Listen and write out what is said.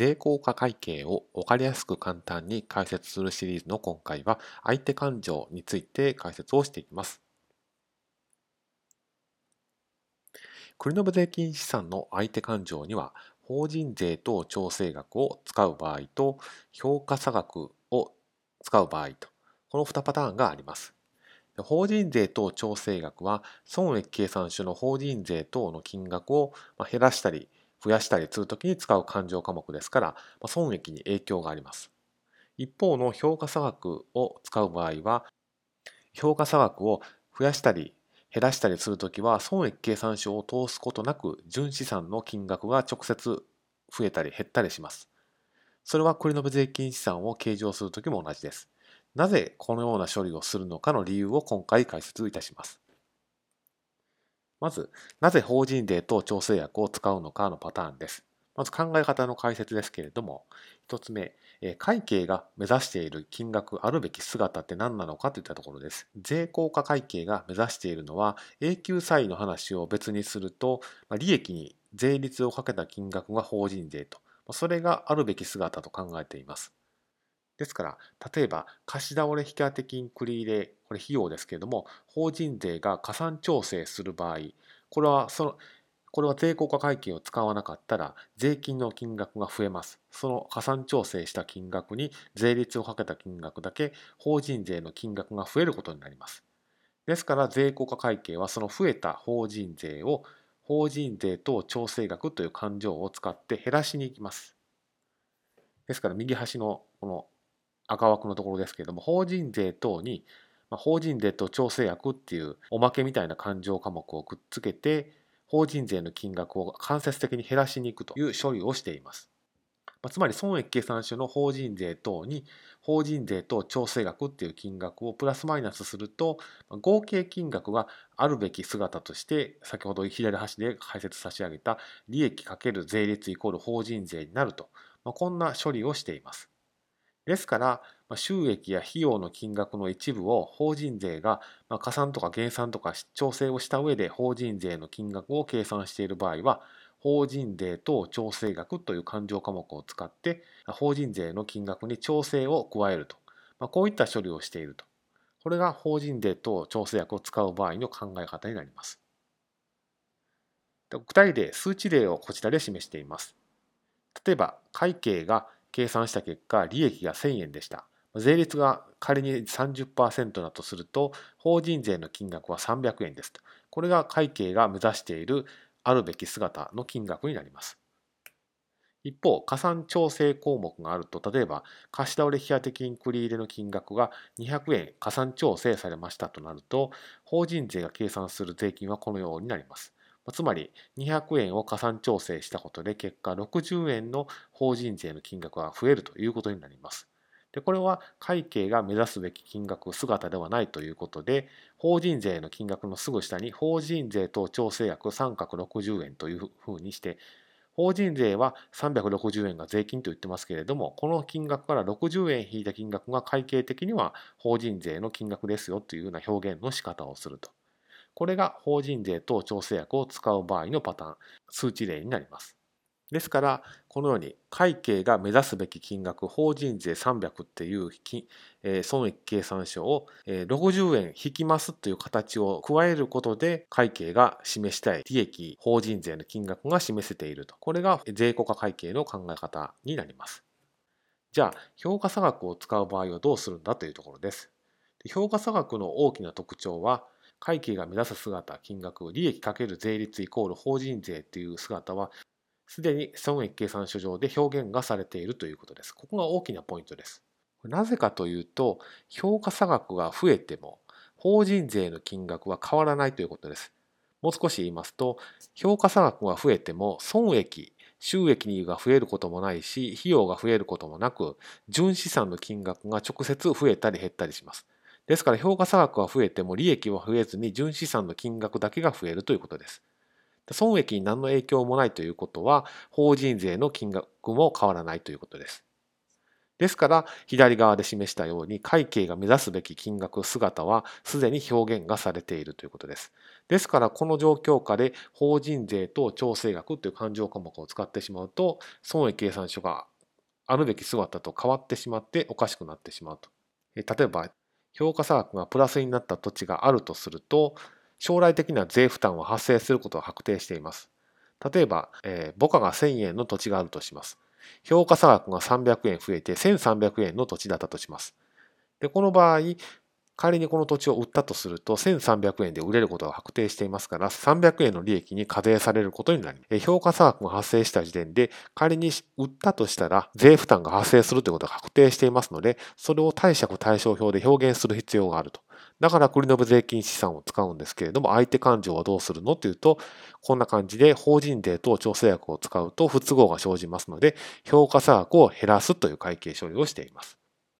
税効果会計を分かりやすく簡単に解説するシリーズの今回は相手勘定について解説をしていきます。繰延税金資産の相手勘定には法人税等調整額を使う場合と評価差額を使う場合とこの2パターンがあります。法人税等調整額は損益計算書の法人税等の金額を減らしたり増やしたりするときに使う勘定科目ですから、損益に影響があります。一方の評価差額を使う場合は、評価差額を増やしたり減らしたりするときは、損益計算書を通すことなく、純資産の金額が直接増えたり減ったりします。それは繰延税金資産を計上するときも同じです。なぜこのような処理をするのかの理由を今回解説いたします。まず、なぜ法人税と調整薬を使うのかのパターンです。まず考え方の解説ですけれども、一つ目、会計が目指している金額あるべき姿って何なのかといったところです。税効果会計が目指しているのは、永久債の話を別にすると、利益に税率をかけた金額が法人税と、それがあるべき姿と考えています。ですから、例えば貸し倒れ引当金繰り入れ、これ費用ですけれども、法人税が加算調整する場合、これはその、これは税効果会計を使わなかったら税金の金額が増えます。その加算調整した金額に税率をかけた金額だけ法人税の金額が増えることになります。ですから税効果会計はその増えた法人税を法人税等調整額という勘定を使って減らしに行きます。ですから右端のこの赤枠のところですけれども、法人税等に、まあ、法人税と調整役っていうおまけみたいな勘定科目をくっつけて、法人税の金額を間接的に減らしに行くという処理をしています。まあ、つまり損益計算書の法人税等に法人税と調整額っていう金額をプラスマイナスすると合計金額があるべき姿として先ほど左端で解説差し上げた利益×税率イコール法人税になると、まあ、こんな処理をしています。ですから、収益や費用の金額の一部を法人税が加算とか減算とか調整をした上で法人税の金額を計算している場合は、法人税等調整額という勘定科目を使って法人税の金額に調整を加えると、まあ、こういった処理をしていると。これが法人税等調整額を使う場合の考え方になります。具体例、数値例をこちらで示しています。例えば、会計が計算した結果、利益が1000円でした。税率が仮に30%だとすると、法人税の金額は300円ですと。これが会計が目指しているあるべき姿の金額になります。一方、加算調整項目があると、例えば、貸し倒れ引当金繰り入れの金額が200円加算調整されましたとなると、法人税が計算する税金はこのようになります。つまり200円を加算調整したことで結果60円の法人税の金額が増えるということになります。でこれは会計が目指すべき金額姿ではないということで法人税の金額のすぐ下に法人税等調整額三角60円というふうにして法人税は360円が税金と言ってますけれどもこの金額から60円引いた金額が会計的には法人税の金額ですよというような表現の仕方をすると。これが法人税等調整薬を使う場合のパターン、数値例になります。ですから、このように会計が目指すべき金額、法人税300っていう損益計算書を60円引きますという形を加えることで、会計が示したい利益、法人税の金額が示せていると。これが税効果会計の考え方になります。じゃあ、評価差額を使う場合はどうするんだというところです。評価差額の大きな特徴は、会計が目指す姿、金額、利益×税率イコール法人税という姿は、すでに損益計算書上で表現がされているということです。ここが大きなポイントです。なぜかというと、評価差額が増えても、法人税の金額は変わらないということです。もう少し言いますと、評価差額が増えても、損益、収益が増えることもないし、費用が増えることもなく、純資産の金額が直接増えたり減ったりします。ですから評価差額は増えても利益は増えずに純資産の金額だけが増えるということです。損益に何の影響もないということは法人税の金額も変わらないということです。ですから左側で示したように会計が目指すべき金額姿はすでに表現がされているということです。ですからこの状況下で法人税と調整額という勘定科目を使ってしまうと損益計算書があるべき姿と変わってしまっておかしくなってしまうと。例えば、評価差額がプラスになった土地があるとすると、将来的な税負担は発生することは確定しています。例えば、えー、母価が1000円の土地があるとします。評価差額が300円増えて1300円の土地だったとします。で、この場合、仮にこの土地を売ったとすると1300円で売れることが確定していますから300円の利益に課税されることになり評価差額が発生した時点で仮に売ったとしたら税負担が発生するということが確定していますのでそれを貸借対照表で表現する必要があると。だから繰延税金資産を使うんですけれども相手勘定はどうするのというとこんな感じで法人税等調整薬を使うと不都合が生じますので評価差額を減らすという会計処理をしています。